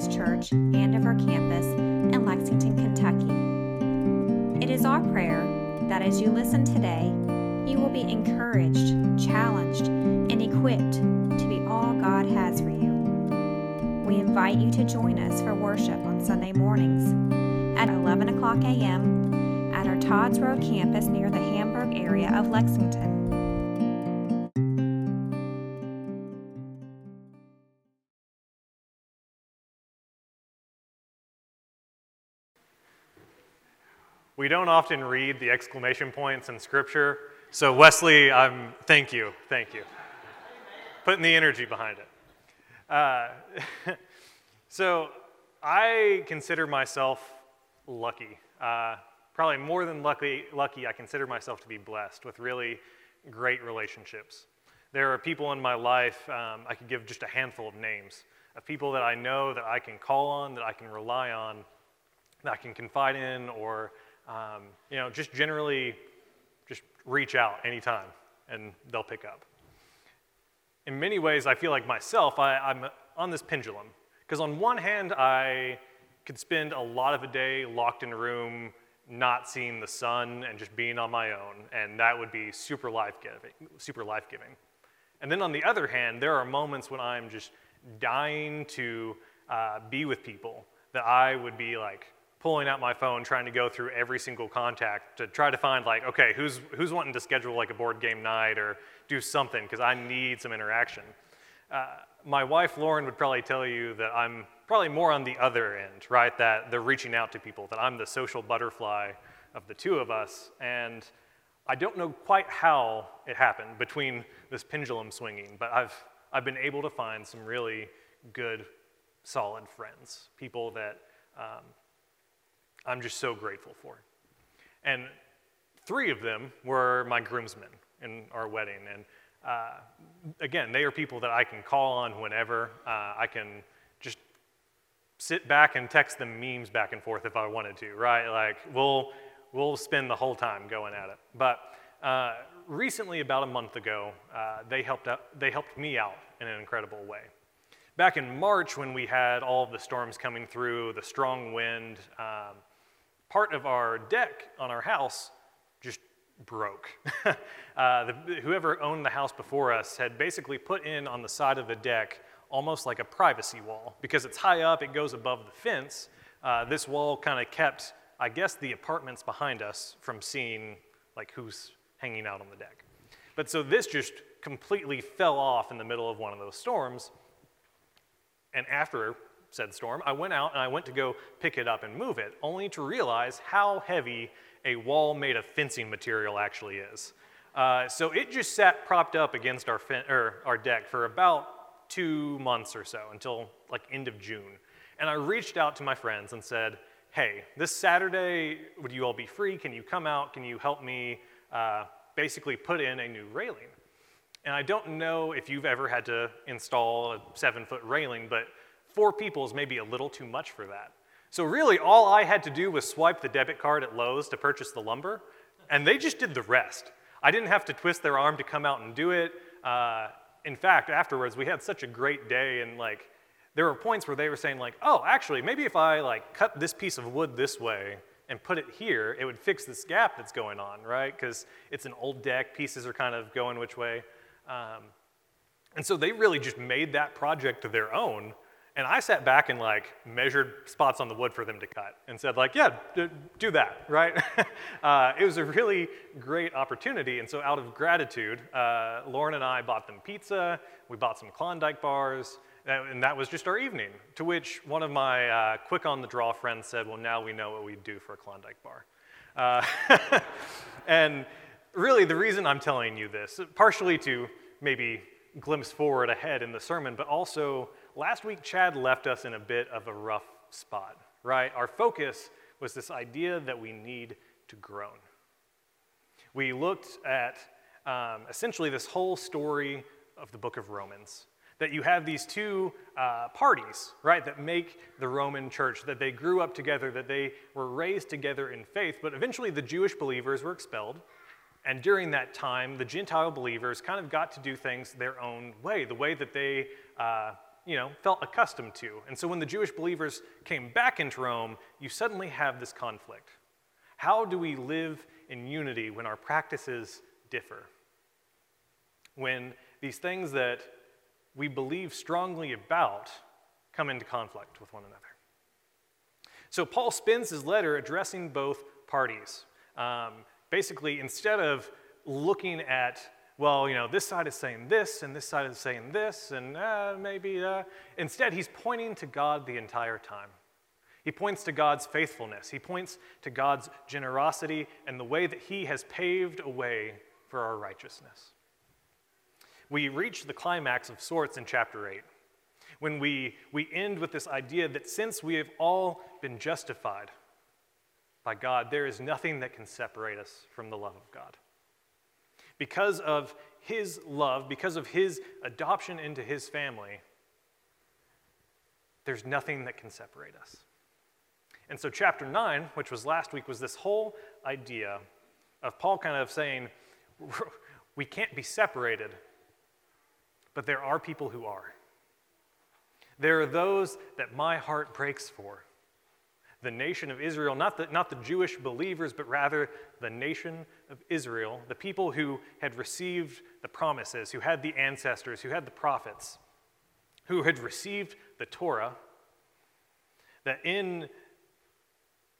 Baptist Church and of our campus in Lexington, Kentucky. It is our prayer that as you listen today, you will be encouraged, challenged, and equipped to be all God has for you. We invite you to join us for worship on Sunday mornings at 11 o'clock a.m. at our Todd's Road campus near the Hamburg area of Lexington. We don't often read the exclamation points in Scripture, so Wesley, I'm thank you, thank you, putting the energy behind it. Uh, so I consider myself lucky, uh, probably more than lucky. Lucky, I consider myself to be blessed with really great relationships. There are people in my life. Um, I could give just a handful of names of people that I know that I can call on, that I can rely on, that I can confide in, or um, you know, just generally just reach out anytime and they'll pick up. In many ways, I feel like myself, I, I'm on this pendulum. Because on one hand, I could spend a lot of a day locked in a room, not seeing the sun, and just being on my own, and that would be super life-giving. Super life-giving. And then on the other hand, there are moments when I'm just dying to uh, be with people that I would be like pulling out my phone, trying to go through every single contact to try to find like, okay, who's who's wanting to schedule like a board game night or do something because I need some interaction. Uh, my wife Lauren would probably tell you that I'm probably more on the other end, right? That they're reaching out to people, that I'm the social butterfly of the two of us, and I don't know quite how it happened between this pendulum swinging, but I've I've been able to find some really good, solid friends, people that um, I'm just so grateful for. And three of them were my groomsmen in our wedding. And uh, again, they are people that I can call on whenever. Uh, I can just sit back and text them memes back and forth if I wanted to, right? Like, we'll, we'll spend the whole time going at it. But uh, recently, about a month ago, uh, they, helped out, they helped me out in an incredible way. Back in March, when we had all the storms coming through, the strong wind, um, part of our deck on our house just broke. uh, the, whoever owned the house before us had basically put in on the side of the deck almost like a privacy wall because it's high up, it goes above the fence. Uh, this wall kind of kept, I guess, the apartments behind us from seeing like who's hanging out on the deck. But so this just completely fell off in the middle of one of those storms. And after said storm, I went out and I went to go pick it up and move it, only to realize how heavy a wall made of fencing material actually is. Uh, so it just sat propped up against our, fin- or our deck for about two months or so until like end of June. And I reached out to my friends and said, hey, this Saturday, would you all be free? Can you come out? Can you help me uh, basically put in a new railing? And I don't know if you've ever had to install a seven foot railing, but Four people is maybe a little too much for that. So, really, all I had to do was swipe the debit card at Lowe's to purchase the lumber, and they just did the rest. I didn't have to twist their arm to come out and do it. Uh, in fact, afterwards, we had such a great day, and like, there were points where they were saying, like, oh, actually, maybe if I like cut this piece of wood this way and put it here, it would fix this gap that's going on, right? Because it's an old deck, pieces are kind of going which way. Um, and so they really just made that project their own and I sat back and like measured spots on the wood for them to cut and said like, yeah, d- do that, right? uh, it was a really great opportunity. And so out of gratitude, uh, Lauren and I bought them pizza. We bought some Klondike bars. And that was just our evening. To which one of my uh, quick on the draw friends said, well, now we know what we do for a Klondike bar. Uh, and really, the reason I'm telling you this, partially to maybe glimpse forward ahead in the sermon, but also last week Chad left us in a bit of a rough spot, right? Our focus was this idea that we need to groan. We looked at um, essentially this whole story of the book of Romans. That you have these two uh, parties, right, that make the Roman church, that they grew up together, that they were raised together in faith, but eventually the Jewish believers were expelled. And during that time, the Gentile believers kind of got to do things their own way, the way that they uh, you know, felt accustomed to. And so when the Jewish believers came back into Rome, you suddenly have this conflict. How do we live in unity when our practices differ? When these things that we believe strongly about come into conflict with one another. So Paul spends his letter addressing both parties. Um, basically, instead of looking at, well, you know, this side is saying this and this side is saying this and uh, maybe, uh, instead, he's pointing to God the entire time. He points to God's faithfulness. He points to God's generosity and the way that He has paved a way for our righteousness. We reach the climax of sorts in chapter 8 when we, we end with this idea that since we have all been justified by God, there is nothing that can separate us from the love of God. Because of His love, because of His adoption into His family, there's nothing that can separate us. And so, chapter 9, which was last week, was this whole idea of Paul kind of saying, we can't be separated, but there are people who are. There are those that my heart breaks for. The nation of Israel, not the, not the Jewish believers, but rather the nation of Israel, the people who had received the promises, who had the ancestors, who had the prophets, who had received the Torah, that in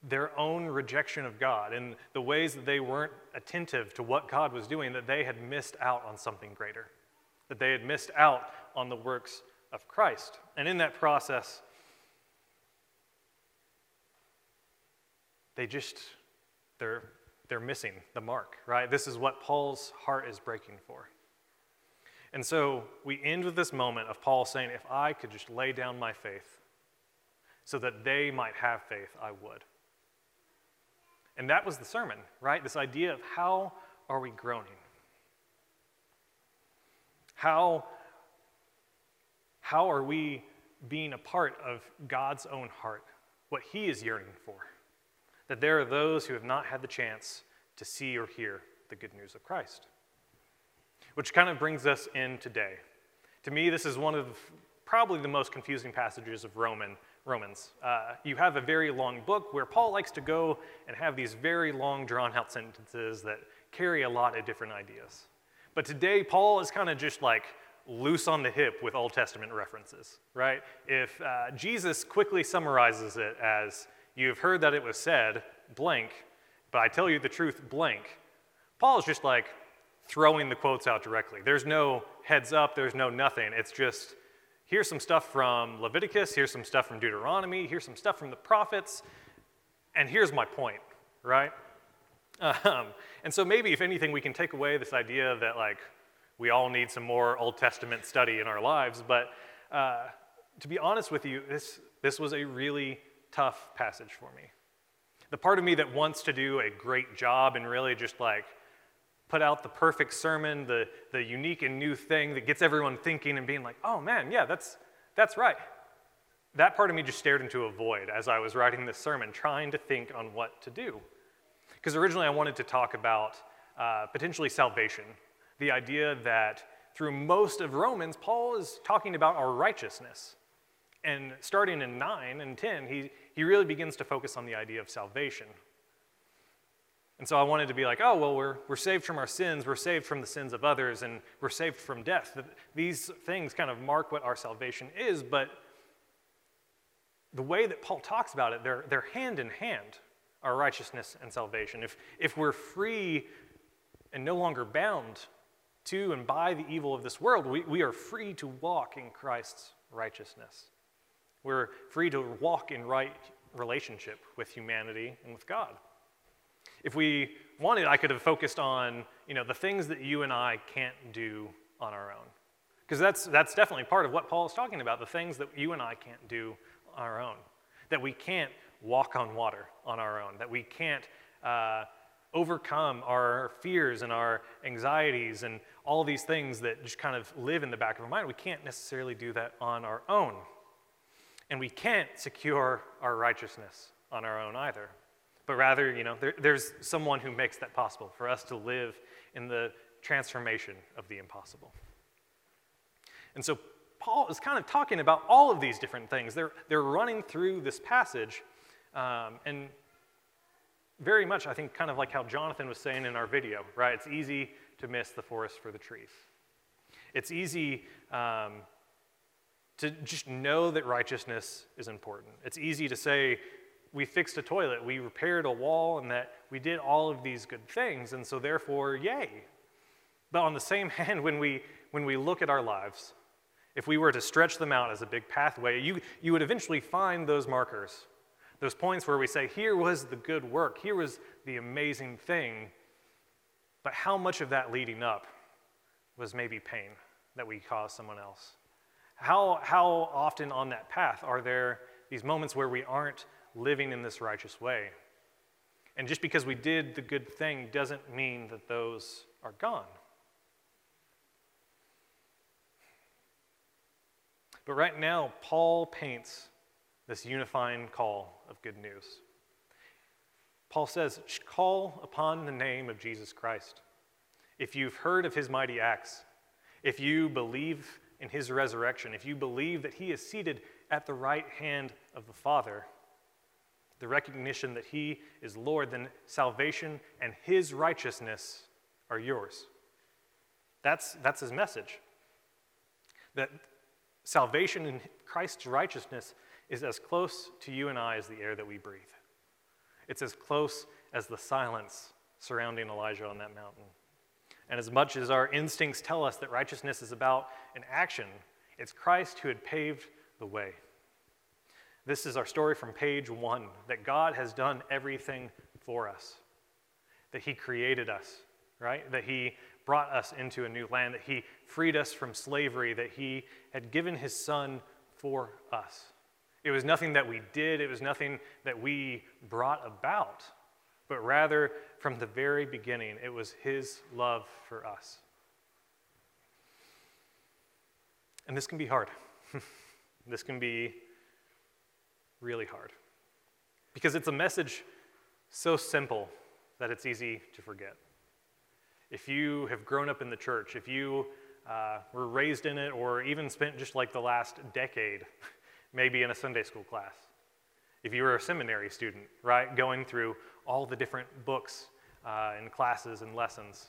their own rejection of God, in the ways that they weren't attentive to what God was doing, that they had missed out on something greater, that they had missed out on the works of Christ. And in that process, they just, they're, they're missing the mark, right? This is what Paul's heart is breaking for. And so we end with this moment of Paul saying, If I could just lay down my faith so that they might have faith, I would. And that was the sermon, right? This idea of how are we groaning? How how are we being a part of God's own heart, what He is yearning for? That there are those who have not had the chance to see or hear the good news of Christ. Which kind of brings us in today. To me, this is one of probably the most confusing passages of Roman, Romans. Uh, you have a very long book where Paul likes to go and have these very long, drawn out sentences that carry a lot of different ideas. But today, Paul is kind of just like loose on the hip with Old Testament references, right? If uh, Jesus quickly summarizes it as, You've heard that it was said, blank, but I tell you the truth, blank, Paul is just like throwing the quotes out directly. There's no heads up, there's no nothing. It's just, here's some stuff from Leviticus, here's some stuff from Deuteronomy, here's some stuff from the prophets, and here's my point, right? Um, and so maybe, if anything, we can take away this idea that, like, we all need some more Old Testament study in our lives. But uh, to be honest with you, this, this was a really tough passage for me. The part of me that wants to do a great job and really just like put out the perfect sermon, the, the unique and new thing that gets everyone thinking and being like, oh man, yeah, that's, that's right. That part of me just stared into a void as I was writing this sermon, trying to think on what to do. Because originally I wanted to talk about uh, potentially salvation the idea that through most of Romans, Paul is talking about our righteousness. And starting in 9 and 10, he, he really begins to focus on the idea of salvation. And so I wanted to be like, oh, well, we're, we're saved from our sins, we're saved from the sins of others, and we're saved from death. These things kind of mark what our salvation is, but the way that Paul talks about it, they're, they're hand in hand, our righteousness and salvation. If, if we're free and no longer bound to and by the evil of this world, we, we are free to walk in Christ's righteousness. We're free to walk in right relationship with humanity and with God. If we wanted, I could have focused on you know, the things that you and I can't do on our own. Because that's, that's definitely part of what Paul is talking about the things that you and I can't do on our own. That we can't walk on water on our own, that we can't uh, overcome our fears and our anxieties and all these things that just kind of live in the back of our mind. We can't necessarily do that on our own. And we can't secure our righteousness on our own either. But rather, you know, there, there's someone who makes that possible for us to live in the transformation of the impossible. And so Paul is kind of talking about all of these different things. They're, they're running through this passage, um, and very much, I think, kind of like how Jonathan was saying in our video, right? It's easy to miss the forest for the trees. It's easy um, to just know that righteousness is important. It's easy to say, we fixed a toilet, we repaired a wall, and that we did all of these good things, and so therefore, yay. But on the same hand, when we, when we look at our lives, if we were to stretch them out as a big pathway, you, you would eventually find those markers, those points where we say, here was the good work, here was the amazing thing. But how much of that leading up was maybe pain that we caused someone else? How, how often on that path are there these moments where we aren't living in this righteous way? And just because we did the good thing doesn't mean that those are gone. But right now, Paul paints this unifying call of good news. Paul says, Call upon the name of Jesus Christ. If you've heard of his mighty acts, if you believe in his resurrection, if you believe that he is seated at the right hand of the Father, the recognition that he is Lord, then salvation and his righteousness are yours. That's, that's his message. That Salvation in Christ's righteousness is as close to you and I as the air that we breathe. It's as close as the silence surrounding Elijah on that mountain. And as much as our instincts tell us that righteousness is about an action, it's Christ who had paved the way. This is our story from page one that God has done everything for us, that He created us, right? That He brought us into a new land, that He freed us from slavery, that He had given His Son for us. It was nothing that we did, it was nothing that we brought about, but rather from the very beginning, it was His love for us. And this can be hard. this can be really hard. Because it's a message so simple that it's easy to forget if you have grown up in the church, if you uh, were raised in it, or even spent just like the last decade, maybe in a Sunday school class, if you were a seminary student, right, going through all the different books uh, and classes and lessons,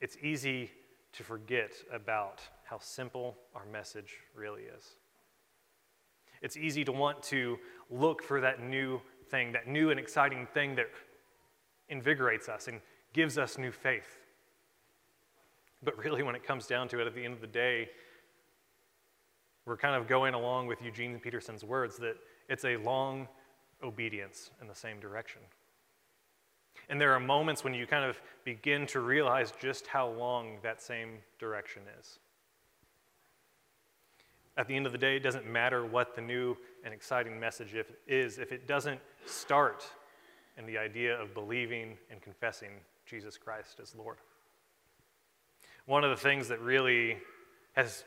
it's easy to forget about how simple our message really is. It's easy to want to look for that new thing, that new and exciting thing that invigorates us and gives us new faith. But really, when it comes down to it, at the end of the day, we're kind of going along with Eugene Peterson's words that it's a long obedience in the same direction. And there are moments when you kind of begin to realize just how long that same direction is. At the end of the day, it doesn't matter what the new and exciting message is if it doesn't start in the idea of believing and confessing Jesus Christ as Lord. One of the things that really has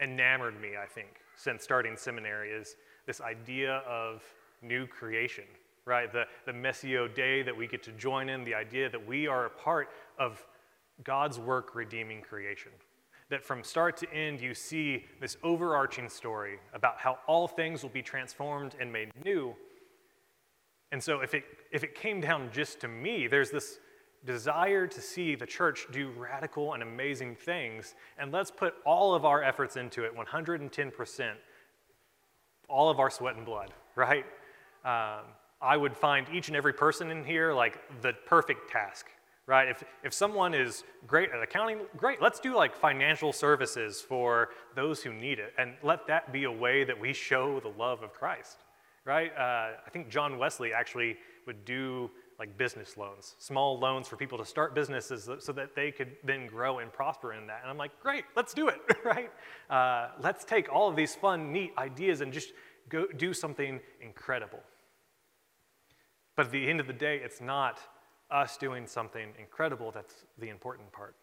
enamored me, I think, since starting seminary is this idea of new creation, right? The, the Missio Dei that we get to join in, the idea that we are a part of God's work redeeming creation. That from start to end, you see this overarching story about how all things will be transformed and made new. And so, if it, if it came down just to me, there's this desire to see the church do radical and amazing things, and let's put all of our efforts into it 110%, all of our sweat and blood, right? Um, I would find each and every person in here like the perfect task, right? If, if someone is great at accounting, great, let's do like financial services for those who need it, and let that be a way that we show the love of Christ, right? Uh, I think John Wesley actually would do like business loans, small loans for people to start businesses so that they could then grow and prosper in that. And I'm like, great, let's do it, right? Uh, let's take all of these fun, neat ideas and just go do something incredible. But at the end of the day, it's not us doing something incredible that's the important part.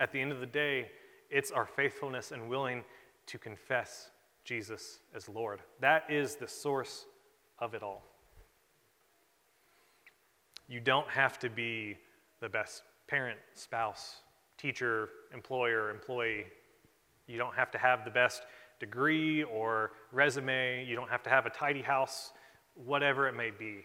At the end of the day, it's our faithfulness and willing to confess Jesus as Lord. That is the source of it all. You don't have to be the best parent, spouse, teacher, employer, employee. You don't have to have the best degree or resume. You don't have to have a tidy house, whatever it may be.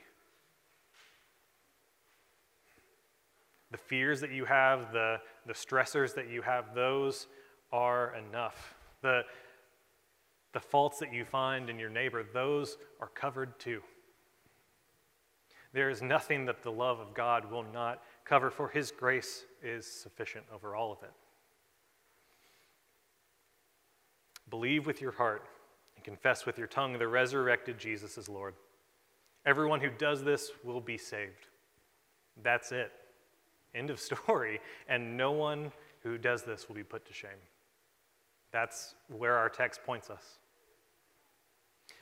The fears that you have, the, the stressors that you have, those are enough. The, the faults that you find in your neighbor, those are covered too. There is nothing that the love of God will not cover, for His grace is sufficient over all of it. Believe with your heart and confess with your tongue the resurrected Jesus is Lord. Everyone who does this will be saved. That's it. End of story. And no one who does this will be put to shame. That's where our text points us.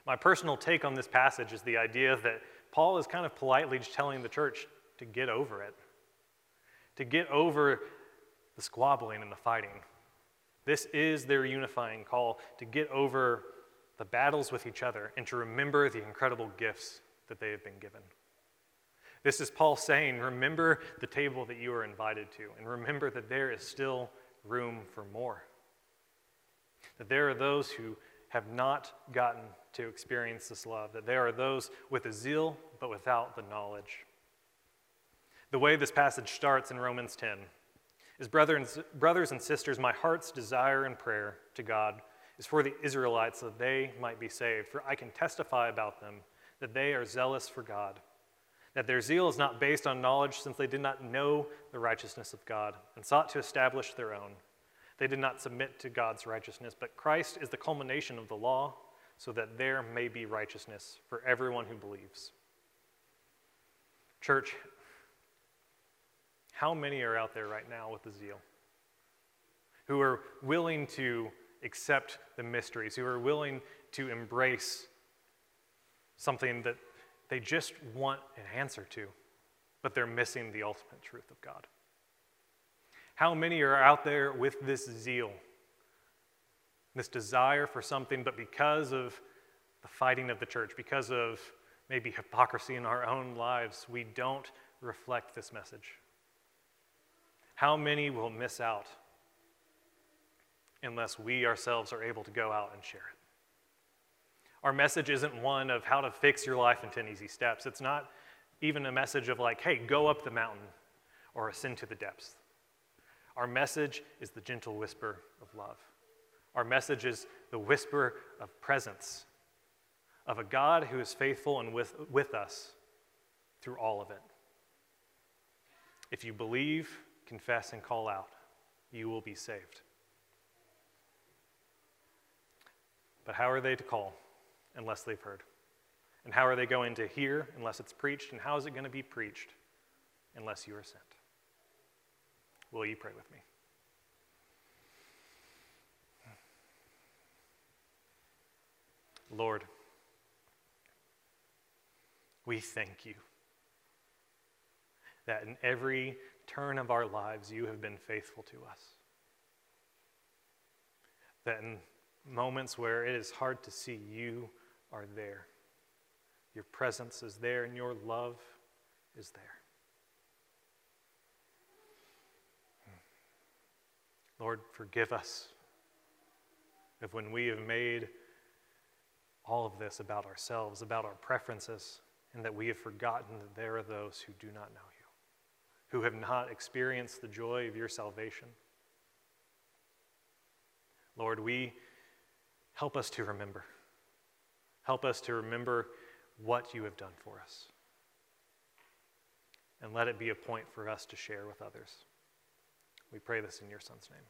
My personal take on this passage is the idea that Paul is kind of politely just telling the church to get over it, to get over the squabbling and the fighting. This is their unifying call to get over the battles with each other and to remember the incredible gifts that they have been given. This is Paul saying, remember the table that you are invited to, and remember that there is still room for more. That there are those who have not gotten to experience this love, that there are those with a zeal but without the knowledge. The way this passage starts in Romans 10 is Brothers and sisters, my heart's desire and prayer to God is for the Israelites that they might be saved, for I can testify about them that they are zealous for God that their zeal is not based on knowledge, since they did not know the righteousness of God and sought to establish their own. They did not submit to God's righteousness, but Christ is the culmination of the law, so that there may be righteousness for everyone who believes. Church, how many are out there right now with the zeal? Who are willing to accept the mysteries, who are willing to embrace something that they just want an answer to, but they're missing the ultimate truth of God. How many are out there with this zeal, this desire for something, but because of the fighting of the church, because of maybe hypocrisy in our own lives, we don't reflect this message? How many will miss out unless we ourselves are able to go out and share it? Our message isn't one of how to fix your life in 10 easy steps. It's not even a message of like, hey, go up the mountain or ascend to the depths. Our message is the gentle whisper of love. Our message is the whisper of presence, of a God who is faithful and with, with us through all of it. If you believe, confess, and call out, you will be saved. But how are they to call? unless they've heard? And how are they going to hear unless it's preached? And how is it going to be preached unless you are sent? Will you pray with me? Lord, we thank you that in every turn of our lives you have been faithful to us. That in moments where it is hard to see you are there. Your presence is there, and your love is there. Lord, forgive us if when we have made all of this about ourselves, about our preferences, and that we have forgotten that there are those who do not know who have not experienced the joy of your salvation. Lord, we help us to remember. Help us to remember what you have done for us. And let it be a point for us to share with others. We pray this in your Son's name.